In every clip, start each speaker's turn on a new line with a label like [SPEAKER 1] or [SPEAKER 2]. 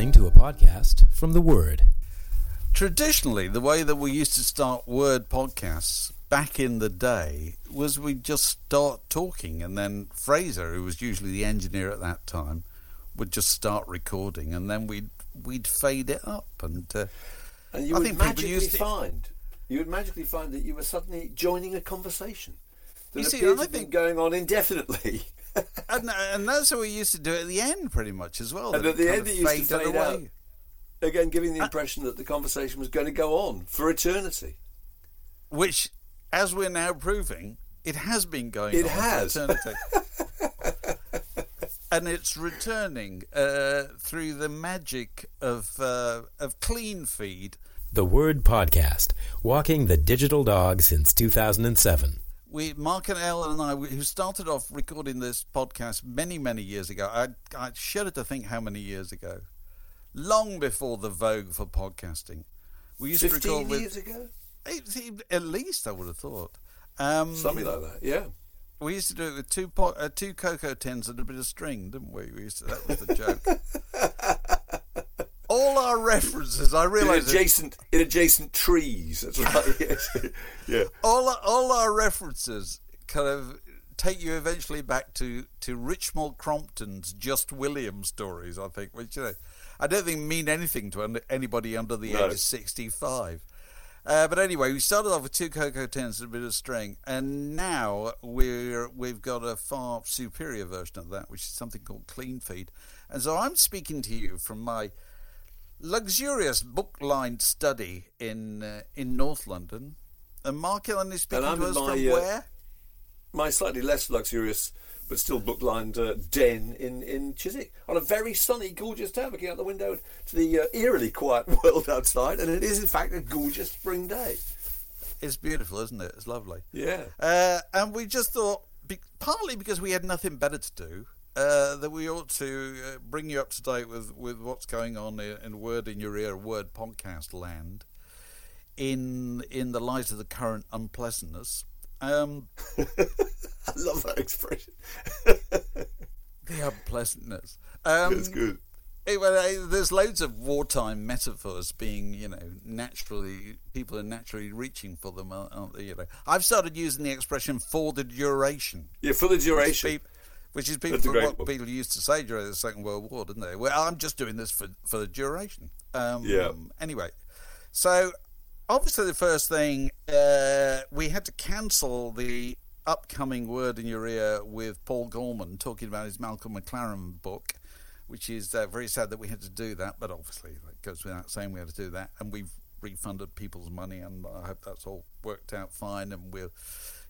[SPEAKER 1] Listening to a podcast from The Word.
[SPEAKER 2] Traditionally, the way that we used to start Word podcasts back in the day was we'd just start talking and then Fraser, who was usually the engineer at that time, would just start recording and then we'd we'd fade it up and uh,
[SPEAKER 3] And you
[SPEAKER 2] I
[SPEAKER 3] would
[SPEAKER 2] think
[SPEAKER 3] magically
[SPEAKER 2] used to-
[SPEAKER 3] find you would magically find that you were suddenly joining a conversation that
[SPEAKER 2] You see,
[SPEAKER 3] appeared to have been going on indefinitely.
[SPEAKER 2] and, and that's how we used to do it at the end pretty much as well.
[SPEAKER 3] And at the end it used to
[SPEAKER 2] faded
[SPEAKER 3] fade
[SPEAKER 2] away.
[SPEAKER 3] out. Again, giving
[SPEAKER 2] Uh,
[SPEAKER 3] the impression that the conversation was going to go on for eternity.
[SPEAKER 2] Which, as we're now proving, it has been going
[SPEAKER 3] It
[SPEAKER 2] on for
[SPEAKER 3] has.
[SPEAKER 2] eternity. and it's returning uh, through the magic of uh, of clean feed.
[SPEAKER 1] The Word Podcast, walking the digital dog since 2007.
[SPEAKER 2] We, Mark and Ellen and I, we- who started off recording this podcast many, many years ago. I, I shudder to think how many years ago. Long before the vogue for podcasting, we used to record with
[SPEAKER 3] years ago,
[SPEAKER 2] It- it- At least I would have thought. Um,
[SPEAKER 3] something like that. Yeah.
[SPEAKER 2] We used to do it with two pot, uh, two cocoa tins and a bit of string, didn't we? We used to, that was the joke. All our references, I
[SPEAKER 3] In
[SPEAKER 2] realise, that
[SPEAKER 3] adjacent in adjacent trees. That's right. yes. yeah.
[SPEAKER 2] all all our references kind of take you eventually back to to Richmal Crompton's Just William stories. I think, which you know, I don't think mean anything to anybody under the
[SPEAKER 3] No.
[SPEAKER 2] age of sixty-five. Uh, but anyway, we started off with two cocoa tins and a bit of string, and now we're we've got a far superior version of that, which is something called Clean Feed. And so I'm speaking to you from my luxurious book-lined study in uh, in North London, and Mark Ellen is speaking to us
[SPEAKER 3] my,
[SPEAKER 2] from
[SPEAKER 3] uh,
[SPEAKER 2] where?
[SPEAKER 3] My slightly less luxurious but still book-lined uh, den in, in Chiswick on a very sunny, gorgeous day, looking out the window to the uh, eerily quiet world outside, and it is in fact a gorgeous spring day.
[SPEAKER 2] It's beautiful, isn't it? It's lovely.
[SPEAKER 3] Yeah.
[SPEAKER 2] Uh, and we just thought, partly because we had nothing better to do, uh, that we ought to uh, bring you up to date with, with what's going on in, in Word in Your Ear, Word podcast land, in in the light of the current unpleasantness. Um,
[SPEAKER 3] I love that expression.
[SPEAKER 2] the unpleasantness. Um,
[SPEAKER 3] It's good.
[SPEAKER 2] Anyway, there's loads of wartime metaphors being, you know, naturally people are naturally reaching for them. Aren't they? You know, I've started using the expression "for the duration."
[SPEAKER 3] Yeah, for the duration.
[SPEAKER 2] Which is people,
[SPEAKER 3] That's a great
[SPEAKER 2] what
[SPEAKER 3] one.
[SPEAKER 2] people used to say during the Second World War, didn't they? Well, I'm just doing this for for the duration. Um,
[SPEAKER 3] Yeah.
[SPEAKER 2] Anyway, so obviously the first thing uh, we had to cancel the upcoming word in your ear with Paul Gorman talking about his Malcolm McLaren book, which is uh, very sad that we had to do that. But obviously, it goes without saying we had to do that, and we've refunded people's money, and I hope that's all worked out fine. And we'll,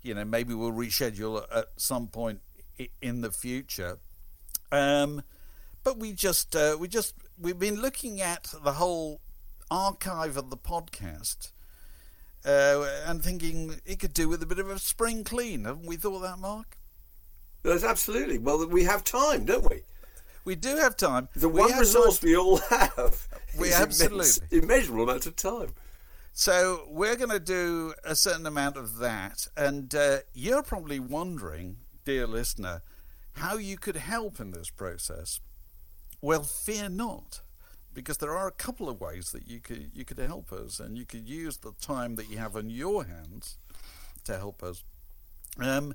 [SPEAKER 2] you know, maybe we'll reschedule at some point in the future. Um, but we just uh, we just we've been looking at the whole archive of the podcast uh, and thinking it could do with a bit of a spring clean. Haven't we thought that, Mark?
[SPEAKER 3] That's absolutely. Well, we have time, don't we?
[SPEAKER 2] We do have time.
[SPEAKER 3] The
[SPEAKER 2] We
[SPEAKER 3] one resource we all have
[SPEAKER 2] We
[SPEAKER 3] is
[SPEAKER 2] absolutely.
[SPEAKER 3] immense, immeasurable amount of time.
[SPEAKER 2] So we're going to do a certain amount of that, and uh, you're probably wondering, dear listener, how you could help in this process. Well, fear not, because there are a couple of ways that you could you could help us, and you could use the time that you have on your hands to help us. Um,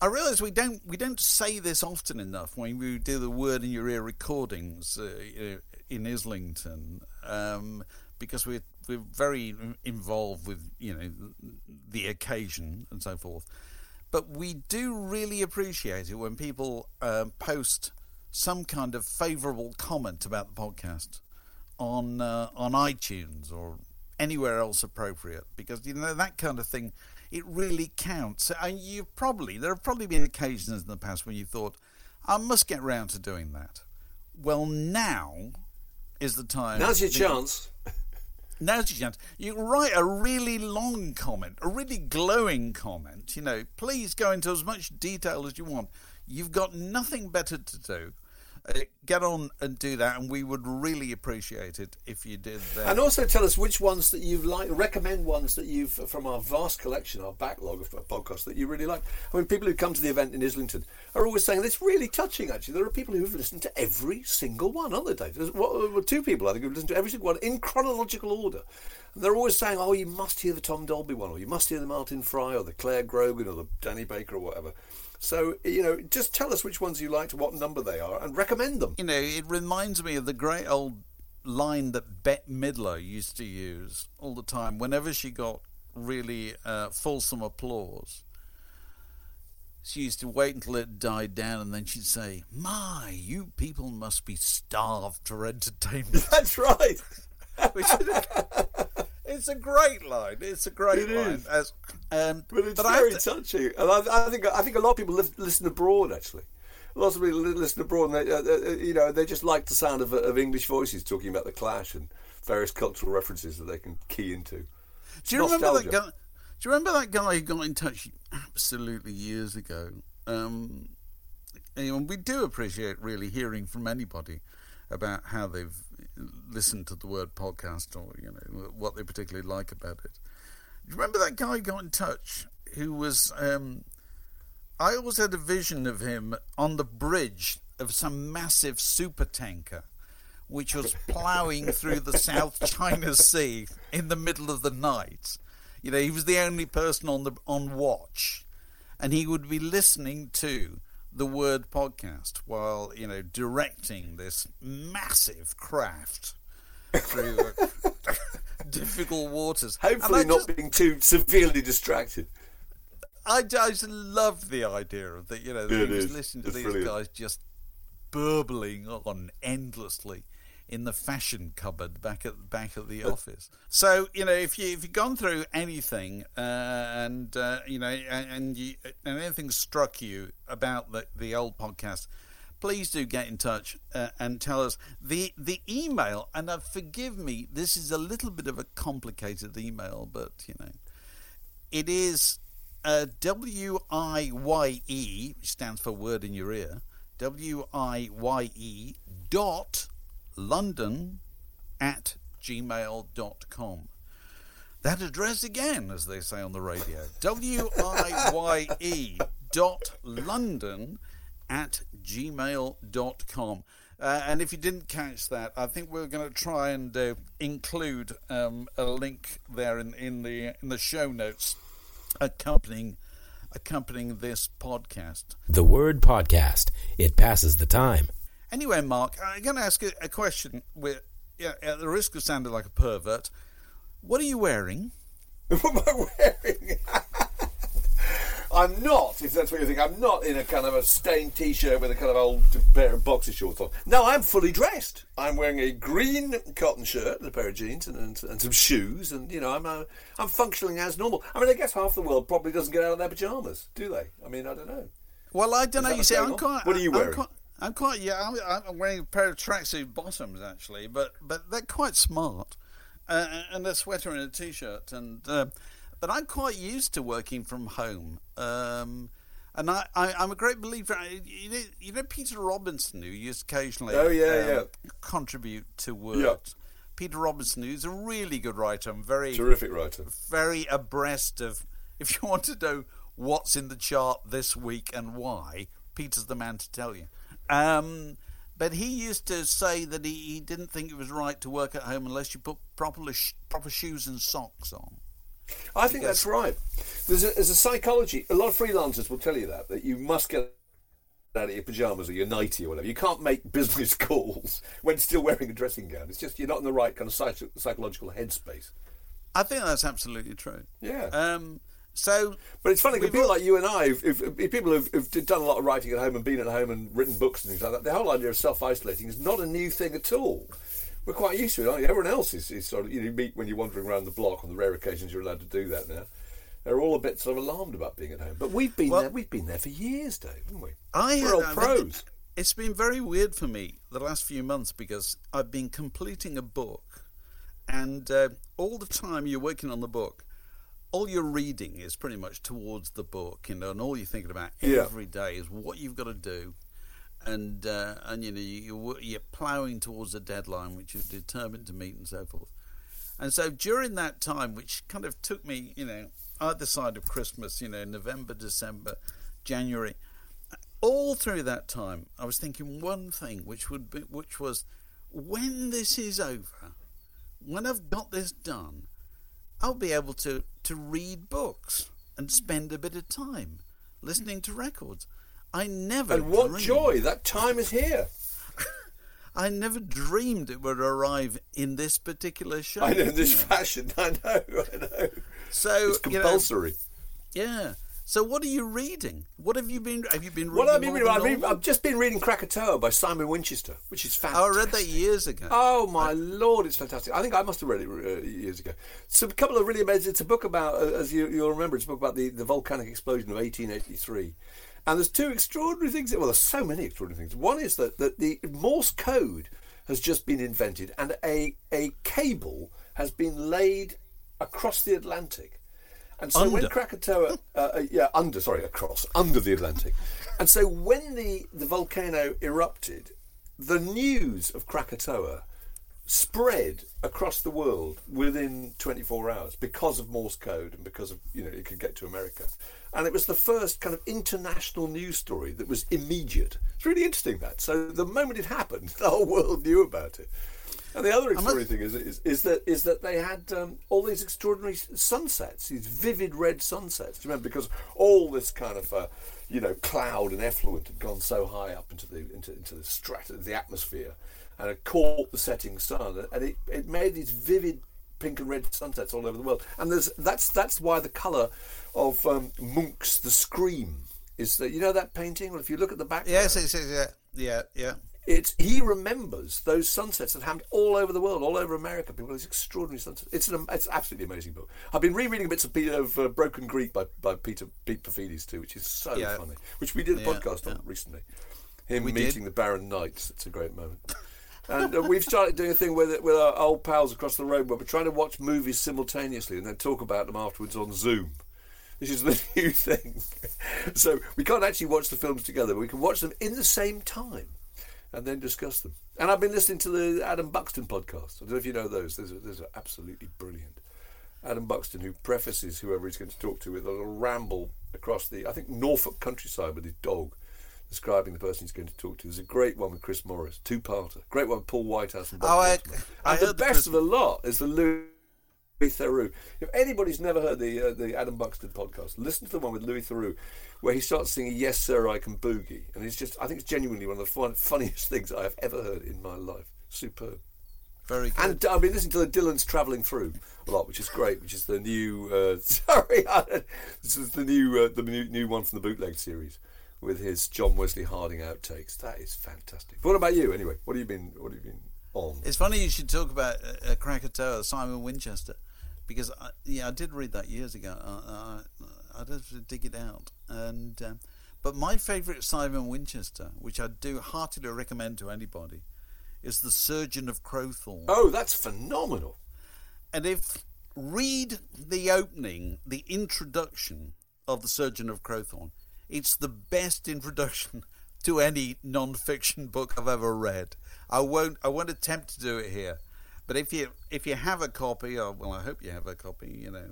[SPEAKER 2] I realise we don't we don't say this often enough when we do the word in your ear recordings uh, in Islington, um, because we're we're very involved with you know the occasion and so forth. But we do really appreciate it when people um, post some kind of favourable comment about the podcast on uh, on iTunes or anywhere else appropriate because you know that kind of thing it really counts and you probably there have probably been occasions in the past when you thought I must get round to doing that well now is the time
[SPEAKER 3] Now's your chance.
[SPEAKER 2] Now's your chance. You write a really long comment, a really glowing comment. You know, please go into as much detail as you want. You've got nothing better to do. Uh, get on and do that, and we would really appreciate it if you did that.
[SPEAKER 3] And also tell us which ones that you've liked. Recommend ones that you've from our vast collection, our backlog of podcasts that you really like. I mean, people who come to the event in Islington are always saying it's really touching. Actually, there are people who've listened to every single one, aren't there, Dave? There's well, two people I think who've listened to every single one in chronological order. And they're always saying, "Oh, you must hear the Tom Dolby one, or you must hear the Martin Fry, or the Clare Grogan, or the Danny Baker, or whatever." So you know, just tell us which ones you liked, what number they are, and recommend them.
[SPEAKER 2] you know, it reminds me of the great old line that Bette Midler used to use all the time whenever she got really uh, fulsome applause. She used to wait until it died down and then she'd say, My, you people must be starved for entertainment.
[SPEAKER 3] That's right.
[SPEAKER 2] Which it's a great line. It's a great
[SPEAKER 3] It
[SPEAKER 2] line. As, um,
[SPEAKER 3] But it's
[SPEAKER 2] I have
[SPEAKER 3] very
[SPEAKER 2] to-
[SPEAKER 3] touching, and I, I think I think a lot of people live, listen abroad. Actually, lots of people listen abroad, and they, uh, uh, you know they just like the sound of, of English voices talking about the Clash and various cultural references that they can key into.
[SPEAKER 2] Do you remember that guy? Do you remember that guy who got in touch absolutely years ago? Um, and we do appreciate really hearing from anybody about how they've listened to the word podcast or you know what they particularly like about it. Do you remember that guy who got in touch who was? Um, I always had a vision of him on the bridge of some massive super tanker which was ploughing through the South China Sea in the middle of the night. You know, he was the only person on the on watch, and he would be listening to the Word podcast while you know directing this massive craft through uh, difficult waters.
[SPEAKER 3] Hopefully, not
[SPEAKER 2] just-
[SPEAKER 3] being too severely distracted.
[SPEAKER 2] I just love the idea of that. You know, that
[SPEAKER 3] It
[SPEAKER 2] he was
[SPEAKER 3] is.
[SPEAKER 2] listening to
[SPEAKER 3] It's
[SPEAKER 2] these
[SPEAKER 3] brilliant.
[SPEAKER 2] guys just burbling on endlessly in the fashion cupboard back at back at the office. So you know, if you if you've gone through anything uh, and uh, you know and, and you and anything struck you about the the old podcast. Please do get in touch uh, and tell us the the email. And uh, forgive me, this is a little bit of a complicated email, but you know, it is uh, W I Y E, which stands for word in your ear, W I Y E dot London at gmail.com. That address again, as they say on the radio, W I Y E dot London at gmail.com. Uh, and if you didn't catch that, I think we're going to try and uh, include um, a link there in, in the in the show notes accompanying accompanying this podcast.
[SPEAKER 1] The Word Podcast. It passes the time.
[SPEAKER 2] Anyway, Mark, I'm going to ask you a question with, yeah, at the risk of sounding like a pervert. What are you wearing?
[SPEAKER 3] what am I wearing? I'm not, if that's what you think, I'm not in a kind of a stained t-shirt with a kind of old pair of boxer shorts on. No, I'm fully dressed. I'm wearing a green cotton shirt and a pair of jeans and, and, and some shoes, and you know, I'm uh, I'm functioning as normal. I mean, I guess half the world probably doesn't get out of their pajamas, do they? I mean, I don't know.
[SPEAKER 2] Well, I don't know. You see, I'm quite.
[SPEAKER 3] What are you
[SPEAKER 2] I'm
[SPEAKER 3] wearing?
[SPEAKER 2] quite, I'm quite. Yeah, I'm, I'm wearing a pair of tracksuit bottoms actually, but but they're quite smart, uh, and a sweater and a t-shirt, and uh, but I'm quite used to working from home. Um, And I, I, I'm a great believer. You know, you know Peter Robinson, who used occasionally
[SPEAKER 3] Oh, yeah, yeah.
[SPEAKER 2] contribute to words.
[SPEAKER 3] Yeah.
[SPEAKER 2] Peter Robinson, who's a really good writer and very
[SPEAKER 3] Terrific writer.
[SPEAKER 2] very abreast of. If you want to know what's in the chart this week and why, Peter's the man to tell you. Um, but he used to say that he, he didn't think it was right to work at home unless you put proper sh- proper shoes and socks on.
[SPEAKER 3] I think that's right. There's a, there's a psychology. A lot of freelancers will tell you that that you must get out of your pajamas or your nightie or whatever. You can't make business calls when still wearing a dressing gown. It's just you're not in the right kind of psych- psychological headspace.
[SPEAKER 2] I think that's absolutely true.
[SPEAKER 3] Yeah.
[SPEAKER 2] Um, so,
[SPEAKER 3] But it's funny because people like you and I, if, if, if people have, have done a lot of writing at home and been at home and written books and things like that, the whole idea of self-isolating is not a new thing at all. We're quite used to it, aren't you? Everyone else is, is sort of, you, know, meet when you're wandering around the block on the rare occasions you're allowed to do that now. They're all a bit sort of alarmed about being at home. But we've been
[SPEAKER 2] Well-
[SPEAKER 3] there. We've been there for years, Dave, haven't we?
[SPEAKER 2] I
[SPEAKER 3] We're
[SPEAKER 2] had-
[SPEAKER 3] old
[SPEAKER 2] I mean,
[SPEAKER 3] pros.
[SPEAKER 2] It's been very weird for me the last few months because I've been completing a book, and uh, all the time you're working on the book, all you're reading is pretty much towards the book, you know, and all you're thinking about
[SPEAKER 3] Yeah.
[SPEAKER 2] every day is what you've got to do, and uh, and you know you, you're ploughing towards a deadline which you're determined to meet and so forth. And so during that time, which kind of took me, you know, either side of Christmas, you know, November, December, January, all through that time, I was thinking one thing, which would be, which was, when this is over, when I've got this done, I'll be able to to read books and spend a bit of time listening to records. I never
[SPEAKER 3] And what
[SPEAKER 2] dreamed-
[SPEAKER 3] joy! That time is here.
[SPEAKER 2] I never dreamed it would arrive in this particular show.
[SPEAKER 3] I know in this fashion. I know. I know.
[SPEAKER 2] So
[SPEAKER 3] It's
[SPEAKER 2] you know,
[SPEAKER 3] compulsory.
[SPEAKER 2] yeah. So what are you reading? What have you been? Have you been reading?
[SPEAKER 3] Well, I've, been reading, I've. Just been reading Krakatoa by Simon Winchester, which is
[SPEAKER 2] Oh,
[SPEAKER 3] fantastic.
[SPEAKER 2] I read that years ago.
[SPEAKER 3] Oh my lord, it's fantastic! I think I must have read it uh, years ago. So a couple of really amazing. It's a book about, uh, as you, you'll remember, it's a book about the, the volcanic explosion of 1883. And there's two extraordinary things. Well, there's so many extraordinary things. One is that, that the Morse code has just been invented, and a a cable has been laid across the Atlantic. And so when Krakatoa, uh, uh, yeah, under, sorry, across, under the Atlantic. And so when the, the volcano erupted, the news of Krakatoa spread across the world within 24 hours because of Morse code and because of, you know, it could get to America. And it was the first kind of international news story that was immediate. It's really interesting that. So the moment it happened, the whole world knew about it. And the other extraordinary thing is, is, is that is that they had um, all these extraordinary sunsets, these vivid red sunsets. Do you remember? Because all this kind of uh, you know cloud and effluent had gone so high up into the into, into the strata, the atmosphere, and had caught the setting sun, and it, it made these vivid pink and red sunsets all over the world. And there's that's that's why the colour of um, Munch's The Scream is that you know that painting. Well, if you look at the background,
[SPEAKER 2] yes, yes, yes, yeah, yeah, yeah.
[SPEAKER 3] It's he remembers those sunsets that happened all over the world, all over America. People, these extraordinary sunsets. It's an it's an absolutely amazing book. I've been rereading bits of, of uh, Broken Greek by, by Peter Pete Paphides too, which is so
[SPEAKER 2] Yeah.
[SPEAKER 3] funny. Which we did a
[SPEAKER 2] Yeah,
[SPEAKER 3] podcast on recently. Him
[SPEAKER 2] We
[SPEAKER 3] meeting
[SPEAKER 2] did.
[SPEAKER 3] the Barron Knights. It's a great moment. And uh, we've started doing a thing with with our old pals across the road where we're trying to watch movies simultaneously and then talk about them afterwards on Zoom. This is the new thing. so we can't actually watch the films together, but we can watch them in the same time and then discuss them. And I've been listening to the Adam Buxton podcast. I don't know if you know those. Those are, those are absolutely brilliant. Adam Buxton, who prefaces whoever he's going to talk to with a little ramble across the, I think, Norfolk countryside with his dog, describing the person he's going to talk to. There's a great one with Chris Morris, two-parter. Great one with Paul Whitehouse and Bob
[SPEAKER 2] Oh, I- I
[SPEAKER 3] And the
[SPEAKER 2] heard the
[SPEAKER 3] best
[SPEAKER 2] Chris-
[SPEAKER 3] of the lot is the Louis Theroux. If anybody's never heard the uh, the Adam Buxton podcast, listen to the one with Louis Theroux, where he starts singing "Yes Sir, I Can Boogie," and it's just I think it's genuinely one of the fun, funniest things I have ever heard in my life. Superb.
[SPEAKER 2] Very good.
[SPEAKER 3] And I've been listening to the Dylan's travelling through a lot, which is great. Which is the new uh, sorry, this is the new uh, the new, new one from the bootleg series with his John Wesley Harding outtakes. That is fantastic. What about you? Anyway, what have you been? What have you been on?
[SPEAKER 2] It's funny you should talk about uh, uh, Krakatoa, Simon Winchester, because I, yeah, I did read that years ago. I, uh, I'd have to dig it out. And um, but my favourite Simon Winchester, which I do heartily recommend to anybody, is the Surgeon of Crowthorne.
[SPEAKER 3] Oh, that's phenomenal.
[SPEAKER 2] And if read the opening, the introduction of the Surgeon of Crowthorne, it's the best introduction to any non-fiction book I've ever read. I won't I won't attempt to do it here. But if you if you have a copy, or well, I hope you have a copy. You know,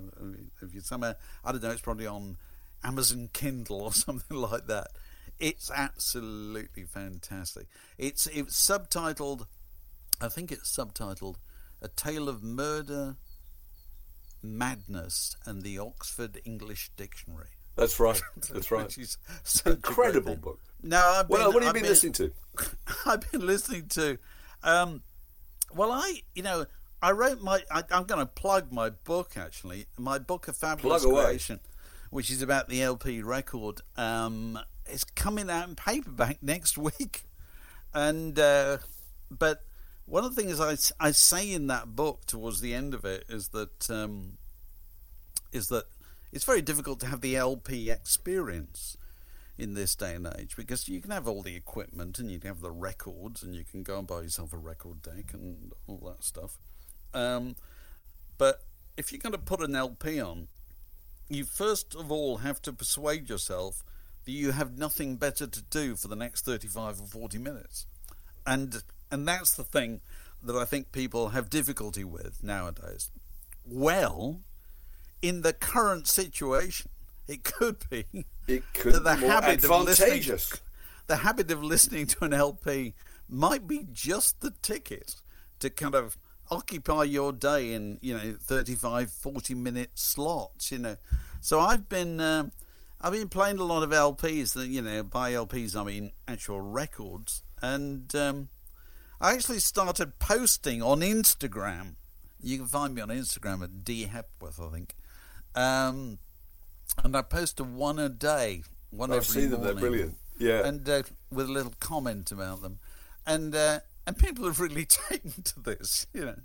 [SPEAKER 2] if you somewhere, I don't know, it's probably on Amazon Kindle or something like that. It's absolutely fantastic. It's it's subtitled, I think it's subtitled, "A Tale of Murder, Madness, and the Oxford English Dictionary."
[SPEAKER 3] That's right. That's right.
[SPEAKER 2] Which is such a great
[SPEAKER 3] Incredible book.
[SPEAKER 2] No, I've been,
[SPEAKER 3] Well, what have you
[SPEAKER 2] I've
[SPEAKER 3] been listening to?
[SPEAKER 2] I've been listening to. Um, well, I, you know, I wrote my. I, I'm going to plug my book actually. My book, A Fabulous. Creation, which is about the LP record, um, is coming out in paperback next week. And uh, but one of the things I, I say in that book towards the end of it is that um, is that it's very difficult to have the LP experience in this day and age because you can have all the equipment and you can have the records and you can go and buy yourself a record deck and all that stuff. Um, but if you're going to put an LP on, you first of all have to persuade yourself that you have nothing better to do for the next 35 or 40 minutes. And and that's the thing that I think people have difficulty with nowadays. Well, in the current situation, it could be
[SPEAKER 3] It could
[SPEAKER 2] that the habit of listening,
[SPEAKER 3] advantageous.
[SPEAKER 2] the habit of listening to an LP might be just the ticket to kind of occupy your day in you know 35 40 minute slots you know. So i've been um, i've been playing a lot of lps that you know by lps i mean actual records. And um, i actually started posting on instagram. You can find me on instagram at d hepworth i think. Um, and i post a one a day one
[SPEAKER 3] I've
[SPEAKER 2] every
[SPEAKER 3] seen them. They're brilliant. Yeah.
[SPEAKER 2] and uh, with a little comment about them, and uh, and people have really taken to this, you know.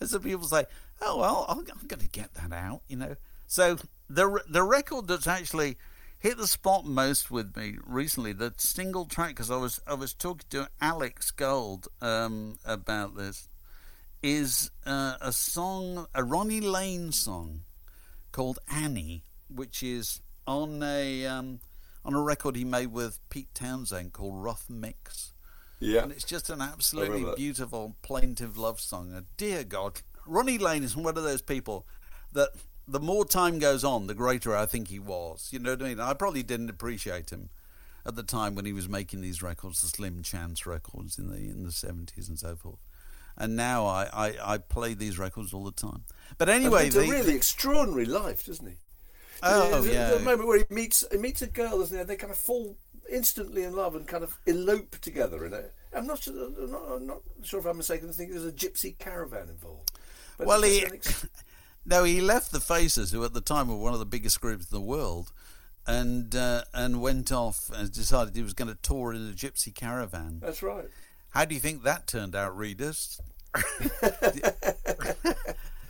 [SPEAKER 2] And so people say, "Oh well, I'm, I'm going to get that out," you know. So the the record that's actually hit the spot most with me recently, the single track, because I was I was talking to Alex Gold um, about this, is uh, a song, a Ronnie Lane song called Annie, which is on a um, on a record he made with Pete Townshend called Rough Mix.
[SPEAKER 3] Yeah.
[SPEAKER 2] And it's just an absolutely beautiful, plaintive love song. And dear God, Ronnie Lane is one of those people that the more time goes on, the greater I think he was. You know what I mean? I probably didn't appreciate him at the time when he was making these records, the Slim Chance records in the in the seventies and so forth. And now I, I, I play these records all the time. But anyway,
[SPEAKER 3] it's a really extraordinary life, doesn't he?
[SPEAKER 2] Oh,
[SPEAKER 3] a-
[SPEAKER 2] yeah.
[SPEAKER 3] The moment where he meets he meets a girl, isn't there? They kind of fall instantly in love and kind of elope together in it. I'm not sure. I'm not, I'm not sure if I'm mistaken. I think there's a gypsy caravan involved. But
[SPEAKER 2] well, he
[SPEAKER 3] ex-
[SPEAKER 2] no, he left the Faces, who at the time were one of the biggest groups in the world, and uh, and went off and decided he was going to tour in a gypsy caravan.
[SPEAKER 3] that's right.
[SPEAKER 2] How do you think that turned out, readers?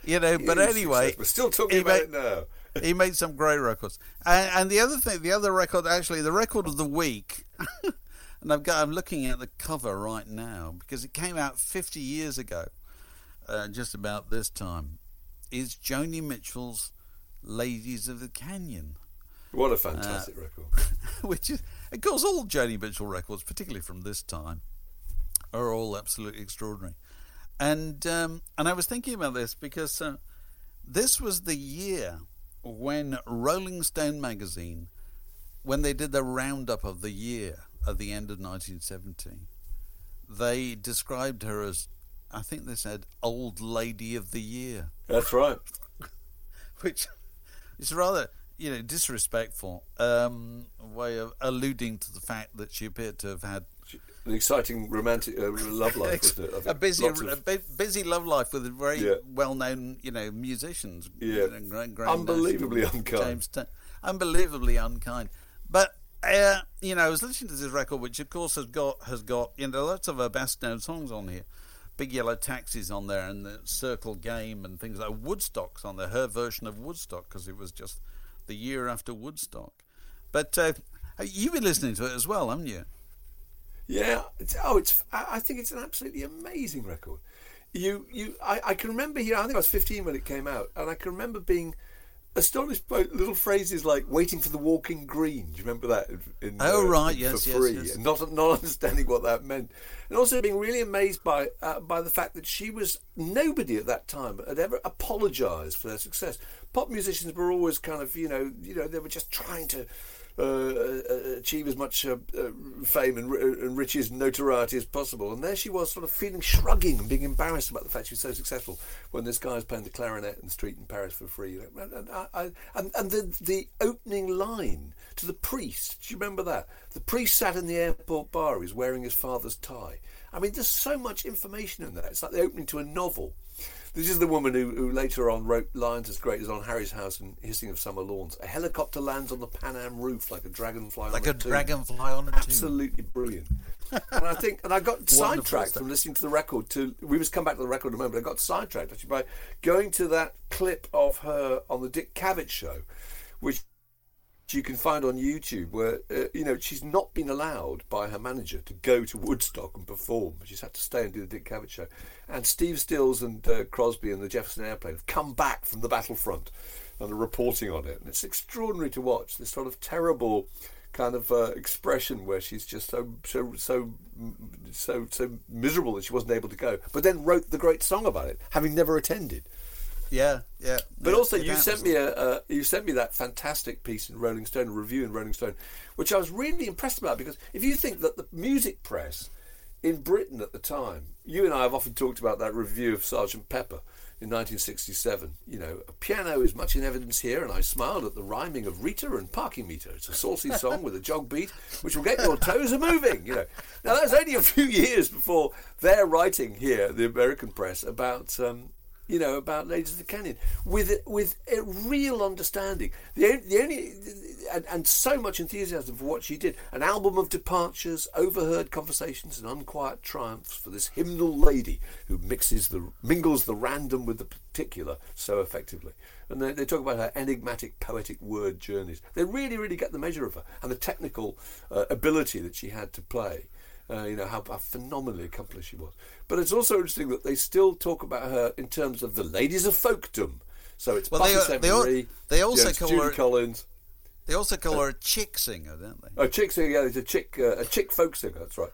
[SPEAKER 2] you know, but anyway,
[SPEAKER 3] we're still talking about
[SPEAKER 2] made-
[SPEAKER 3] it now.
[SPEAKER 2] He made some great records. And, and the other thing, the other record, actually, the record of the week, and I've got, I'm looking at the cover right now because it came out 50 years ago, uh, just about this time, is Joni Mitchell's "Ladies of the Canyon,"
[SPEAKER 3] What a fantastic record.
[SPEAKER 2] which is, of course, all Joni Mitchell records, particularly from this time, are all absolutely extraordinary. And um, and I was thinking about this because uh, this was the year when Rolling Stone magazine, when they did the roundup of the year at the end of 1970, they described her as, I think they said, old lady of the year,
[SPEAKER 3] That's right.
[SPEAKER 2] which is rather you know disrespectful um, way of alluding to the fact that she appeared to have had
[SPEAKER 3] An exciting romantic uh, love life, wasn't it?
[SPEAKER 2] A busy,
[SPEAKER 3] of-
[SPEAKER 2] a bu- busy love life with very
[SPEAKER 3] Yeah.
[SPEAKER 2] well-known, you know, musicians.
[SPEAKER 3] Yeah.
[SPEAKER 2] you know, Gra- Graham
[SPEAKER 3] Unbelievably unkind.
[SPEAKER 2] James Ta- unbelievably unkind. But uh, you know, I was listening to this record, which of course has got has got you know lots of her best-known songs on here. Big Yellow Taxis on there, and the Circle Game, and things like Woodstock's on there. Her version of Woodstock, because it was just the year after Woodstock. But uh, you've been listening to it as well, haven't you?
[SPEAKER 3] Yeah. It's, oh, it's. I think it's an absolutely amazing record. You, you. I, I can remember here. I think I was 15 when it came out, and I can remember being astonished by little phrases like "waiting for the walking green." Do you remember that? In,
[SPEAKER 2] Oh,
[SPEAKER 3] uh,
[SPEAKER 2] right, yes,
[SPEAKER 3] for
[SPEAKER 2] yes,
[SPEAKER 3] free,
[SPEAKER 2] yes.
[SPEAKER 3] and not not understanding what that meant, and also being really amazed by uh, by the fact that she was nobody at that time had ever apologised for their success. Pop musicians were always kind of you know you know they were just trying to. Uh, uh, achieve as much uh, fame and, and riches and notoriety as possible. And there she was, sort of feeling shrugging and being embarrassed about the fact she was so successful when this guy was playing the clarinet in the street in Paris for free. And, I, and, and the, the opening line to the priest, do you remember that? The priest sat in the airport bar, was wearing his father's tie. I mean, there's so much information in that. It's like the opening to a novel. This is the woman who, who later on wrote lines as great as on Harry's House and Hissing of Summer Lawns. A helicopter lands on the Pan Am roof like a dragonfly
[SPEAKER 2] Like
[SPEAKER 3] on
[SPEAKER 2] a
[SPEAKER 3] tomb.
[SPEAKER 2] dragonfly on a tomb.
[SPEAKER 3] Absolutely brilliant. and I think, and I got sidetracked from listening to the record. To we must come back to the record in a moment. I got sidetracked actually by going to that clip of her on the Dick Cavett show, which you can find on YouTube where uh, you know she's not been allowed by her manager to go to Woodstock and perform. She's had to stay and do the Dick Cavett show. And Steve Stills and uh, Crosby and the Jefferson Airplane have come back from the battlefront and are reporting on it. And it's extraordinary to watch this sort of terrible kind of uh, expression where she's just so so so so so miserable that she wasn't able to go, but then wrote the great song about it, having never attended.
[SPEAKER 2] Yeah, yeah.
[SPEAKER 3] But
[SPEAKER 2] yeah,
[SPEAKER 3] also, you
[SPEAKER 2] that
[SPEAKER 3] sent me a uh, you sent me that fantastic piece in Rolling Stone, a review in Rolling Stone, which I was really impressed about because if you think that the music press in Britain at the time, you and I have often talked about that review of Sergeant Pepper in 1967. You know, a piano is much in evidence here, and I smiled at the rhyming of Rita and parking meter. It's a saucy song with a jog beat, which will get your toes a moving. You know, now that's only a few years before they're writing here, the American press, about. Um, you know, about Ladies of the Canyon with with a real understanding. The the only and, and so much enthusiasm for what she did. An album of departures, overheard conversations, and unquiet triumphs for this hymnal lady who mixes the mingles the random with the particular so effectively. And they, they talk about her enigmatic poetic word journeys. They really, really get the measure of her and the technical uh, ability that she had to play. Uh, you know how, how phenomenally accomplished she was. But it's also interesting that they still talk about her in terms of the ladies of folkdom. So it's
[SPEAKER 2] Well,
[SPEAKER 3] Buffy
[SPEAKER 2] they- they they also
[SPEAKER 3] you know,
[SPEAKER 2] call her-
[SPEAKER 3] Collins.
[SPEAKER 2] They also call her a chick singer, don't they?
[SPEAKER 3] Oh, chick singer, yeah, it's a chick, uh, a chick folk singer. That's right.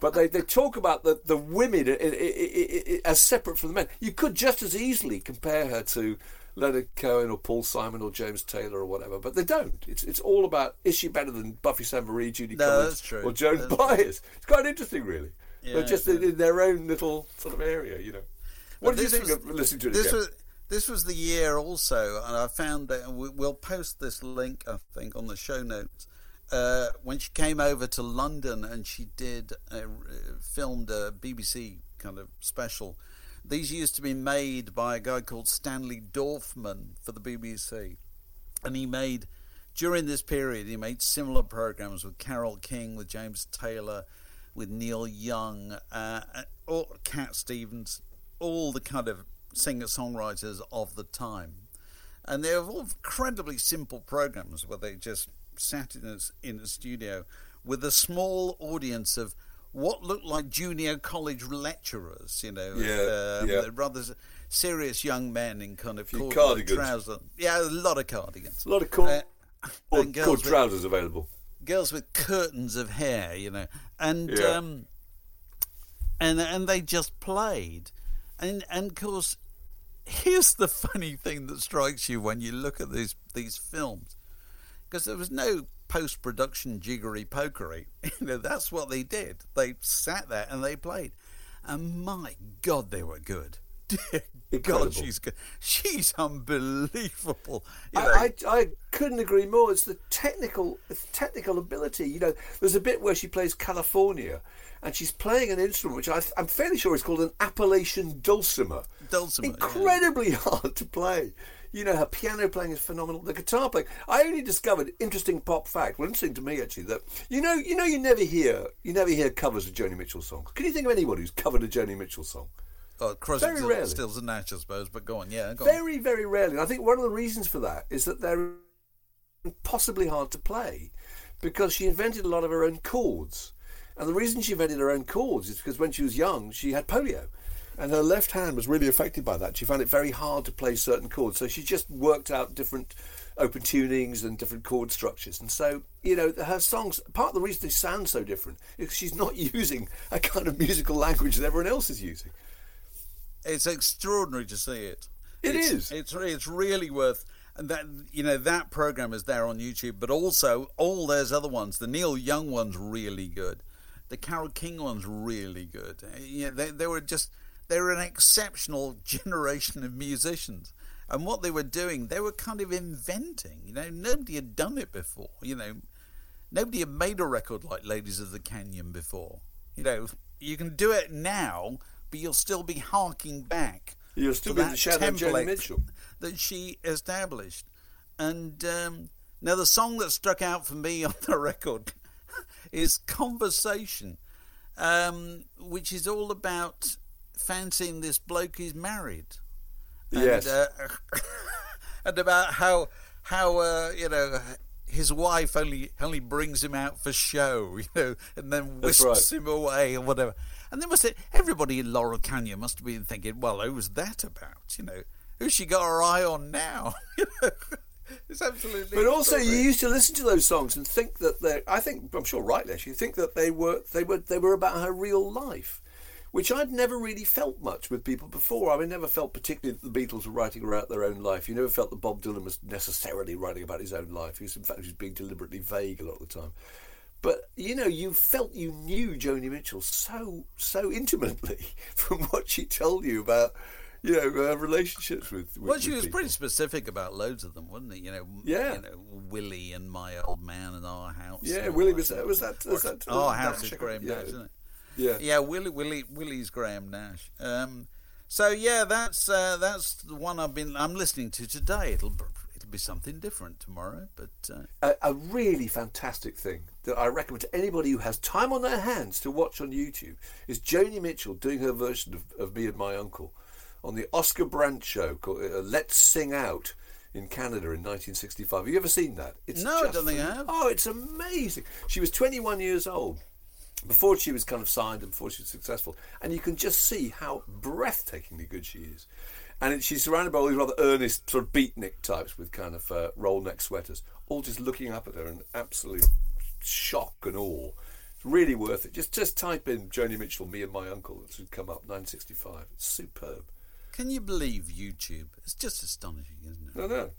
[SPEAKER 3] But they, they talk about the the women as separate from the men. You could just as easily compare her to Leonard Cohen or Paul Simon or James Taylor or whatever, but they don't. It's it's all about is she better than Buffy Sainte Marie, Judy
[SPEAKER 2] No,
[SPEAKER 3] Collins, or Joan
[SPEAKER 2] That's-
[SPEAKER 3] Baez? It's quite interesting, really.
[SPEAKER 2] Yeah,
[SPEAKER 3] They're just in, in their own little sort of area, you know. What
[SPEAKER 2] But
[SPEAKER 3] did you think
[SPEAKER 2] was-
[SPEAKER 3] of listening to it
[SPEAKER 2] This
[SPEAKER 3] again?
[SPEAKER 2] was this was the year also, and I found that we- we'll post this link, I think, on the show notes. Uh, when she came over to London and she did uh, filmed a BBC kind of special. These used to be made by a guy called Stanley Dorfman for the BBC, and he made during this period he made similar programs with Carole King, with James Taylor, with Neil Young, uh, or Cat Stevens, all the kind of singer songwriters of the time. And they were all incredibly simple programs where they just sat in a, in a studio with a small audience of what looked like junior college lecturers, you know,
[SPEAKER 3] Yeah,
[SPEAKER 2] um,
[SPEAKER 3] yeah.
[SPEAKER 2] rather serious young men in kind of corduroy
[SPEAKER 3] cardigans.
[SPEAKER 2] trousers. Yeah, a lot of cardigans.
[SPEAKER 3] a lot of cool,
[SPEAKER 2] Uh,
[SPEAKER 3] or cool
[SPEAKER 2] with-
[SPEAKER 3] trousers available.
[SPEAKER 2] girls with curtains of hair, you know, and
[SPEAKER 3] Yeah.
[SPEAKER 2] um, and and they just played, and and of course, here's the funny thing that strikes you when you look at these these films, because there was no post production jiggery pokery, you know, that's what they did. They sat there and they played, and my God, they were good.
[SPEAKER 3] Incredible.
[SPEAKER 2] God, she's good. She's unbelievable. You know,
[SPEAKER 3] I, I, I couldn't agree more. It's the technical, it's technical ability. You know, there's a bit where she plays California, and she's playing an instrument which I, I'm fairly sure is called an Appalachian dulcimer.
[SPEAKER 2] Dulcimer, yeah.
[SPEAKER 3] incredibly hard to play. You know, her piano playing is phenomenal. The guitar playing. I only discovered interesting pop fact. Well, interesting to me actually that you know, you know, you never hear, you never hear covers of Joni Mitchell songs. Can you think of anyone who's covered a Joni Mitchell song?
[SPEAKER 2] oh, Crosby,
[SPEAKER 3] very
[SPEAKER 2] Stills-
[SPEAKER 3] rarely.
[SPEAKER 2] Stills and Nash, I suppose. But go on, yeah, go on.
[SPEAKER 3] Very, very rarely. And I think one of the reasons for that is that they're impossibly hard to play because she invented a lot of her own chords. And the reason she invented her own chords is because when she was young, she had polio. And her left hand was really affected by that. She found it very hard to play certain chords, so she just worked out different open tunings and different chord structures. And so, you know, her songs, part of the reason they sound so different is she's not using a kind of musical language that everyone else is using.
[SPEAKER 2] It's extraordinary to see it.
[SPEAKER 3] It
[SPEAKER 2] it's,
[SPEAKER 3] is.
[SPEAKER 2] It's it's really worth. And that you know that program is there on YouTube, but also all those other ones. The Neil Young one's really good. The Carole King one's really good. Yeah, they they were just they were an exceptional generation of musicians. And what they were doing, they were kind of inventing. You know, nobody had done it before. You know, nobody had made a record like Ladies of the Canyon before. You know, you can do it now, but you'll still be harking back.
[SPEAKER 3] You'll still
[SPEAKER 2] to
[SPEAKER 3] be the
[SPEAKER 2] that
[SPEAKER 3] shadow of Joni Mitchell.
[SPEAKER 2] that she established. And um, now the song that struck out for me on the record is "Conversation," um, which is all about fancying this bloke who's married.
[SPEAKER 3] Yes.
[SPEAKER 2] And, uh, and about how how uh, you know his wife only only brings him out for show, you know, and then whisks
[SPEAKER 3] right.
[SPEAKER 2] him away or whatever. And then must everybody in Laurel Canyon must have been thinking, well, who was that about? You know, who's she got her eye on now? You know, it's absolutely.
[SPEAKER 3] But also, you used to listen to those songs and think that they. I think I'm sure rightly actually think that they were they were they were about her real life, which I'd never really felt much with people before. I mean, never felt particularly that the Beatles were writing about their own life. You never felt that Bob Dylan was necessarily writing about his own life. He was, in fact, he was being deliberately vague a lot of the time. But you know, you felt you knew Joni Mitchell so so intimately from what she told you about. You know, her relationships with. with
[SPEAKER 2] Well, she
[SPEAKER 3] with
[SPEAKER 2] was
[SPEAKER 3] people.
[SPEAKER 2] pretty specific about loads of them, wasn't it? You know,
[SPEAKER 3] Yeah.
[SPEAKER 2] You know, Willie and my old man and our house.
[SPEAKER 3] Yeah, Willie
[SPEAKER 2] that
[SPEAKER 3] was that was that was that
[SPEAKER 2] Our house is Graham
[SPEAKER 3] yeah.
[SPEAKER 2] Nash, isn't it?
[SPEAKER 3] Yeah.
[SPEAKER 2] Yeah, Willie, Willie, Willie's Graham Nash. Um, so yeah, that's uh, that's the one I've been. I'm listening to today. It'll it'll be something different tomorrow, but uh,
[SPEAKER 3] a, a really fantastic thing that I recommend to anybody who has time on their hands to watch on YouTube is Joni Mitchell doing her version of, of Me and My Uncle on the Oscar Brand show called uh, Let's Sing Out in Canada in 1965. Have you ever seen that? It's
[SPEAKER 2] No, I don't think I have.
[SPEAKER 3] Oh, it's amazing. She was 21 years old before she was kind of signed and before she was successful. And you can just see how breathtakingly good she is. And it, she's surrounded by all these rather earnest sort of beatnik types with kind of uh, roll neck sweaters, all just looking up at her in absolute shock and awe. It's really worth it. Just just type in Joni Mitchell, me and my uncle. It should come up 965. It's superb.
[SPEAKER 2] can you believe YouTube? It's just astonishing, isn't it?
[SPEAKER 3] No, no,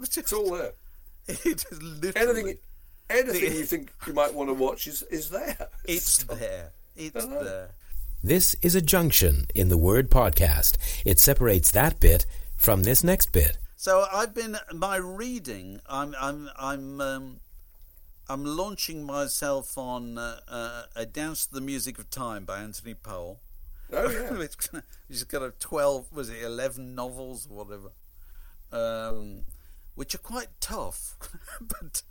[SPEAKER 2] It's, just,
[SPEAKER 3] it's all there.
[SPEAKER 2] It is literally.
[SPEAKER 3] Anything, anything you think you might want to watch is is there.
[SPEAKER 2] It's there. It's
[SPEAKER 3] know.
[SPEAKER 2] there.
[SPEAKER 1] This is a junction in the word podcast. It separates that bit from this next bit.
[SPEAKER 2] So I've been my reading. I'm I'm I'm um, I'm launching myself on uh, uh, a Dance to the Music of Time by Anthony Powell.
[SPEAKER 3] Oh yeah.
[SPEAKER 2] Which He's got a twelve, was it eleven novels or whatever, um, which are quite tough, but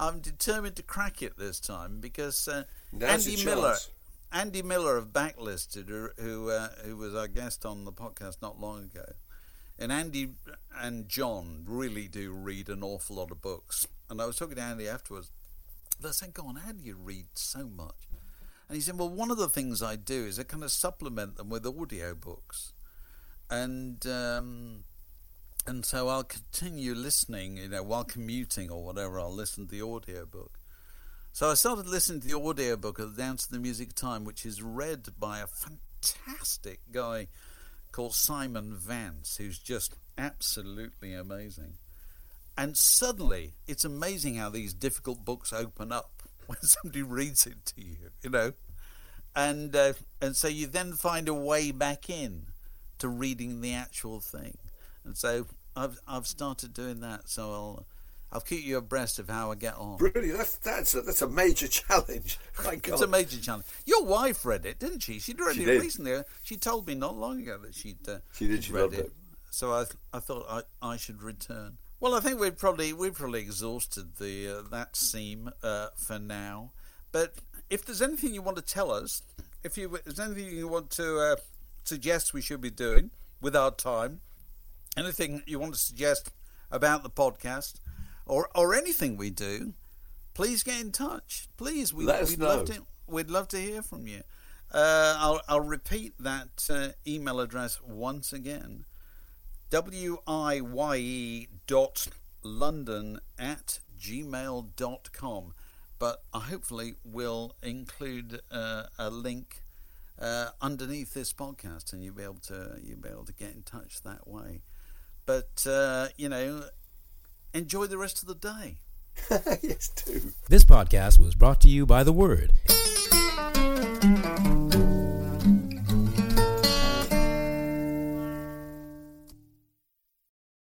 [SPEAKER 2] I'm determined to crack it this time because uh, Andy Miller. Andy Miller of Backlisted, who who, uh, who was our guest on the podcast not long ago, and Andy and John really do read an awful lot of books. And I was talking to Andy afterwards. They said, "Go on, how do you read so much?" And he said, "Well, one of the things I do is I kind of supplement them with audio books, and um, and so I'll continue listening. You know, while commuting or whatever, I'll listen to the audio book." So I started listening to the audiobook of Dance to the Music Time, which is read by a fantastic guy called Simon Vance, who's just absolutely amazing. And suddenly, it's amazing how these difficult books open up when somebody reads it to you, you know. And uh, and so you then find a way back in to reading the actual thing. And so I've I've started doing that. So I'll I'll keep you abreast of how I get on.
[SPEAKER 3] Brilliant. That's that's a, that's a major challenge.
[SPEAKER 2] It's a major challenge. Your wife read it, didn't she? She'd read
[SPEAKER 3] She
[SPEAKER 2] it
[SPEAKER 3] did.
[SPEAKER 2] recently. She told me not long ago that she'd uh,
[SPEAKER 3] She did,
[SPEAKER 2] she'd read it.
[SPEAKER 3] it.
[SPEAKER 2] So I I thought I, I should return. Well, I think we've probably we've probably exhausted the uh, that seam uh, for now. But if there's anything you want to tell us, if you if there's anything you want to uh, suggest we should be doing with our time, anything you want to suggest about the podcast, or or anything we do, please get in touch. Please, we,
[SPEAKER 3] Let us
[SPEAKER 2] we'd
[SPEAKER 3] know.
[SPEAKER 2] love to we'd love to hear from you. Uh, I'll, I'll repeat that uh, email address once again w-i-y-e dot london at gmail dot com but I hopefully will include uh, a link uh, underneath this podcast and you'll be able to you'll be able to get in touch that way but uh, you know enjoy the rest of the day
[SPEAKER 3] yes, do.
[SPEAKER 1] This podcast was brought to you by The Word,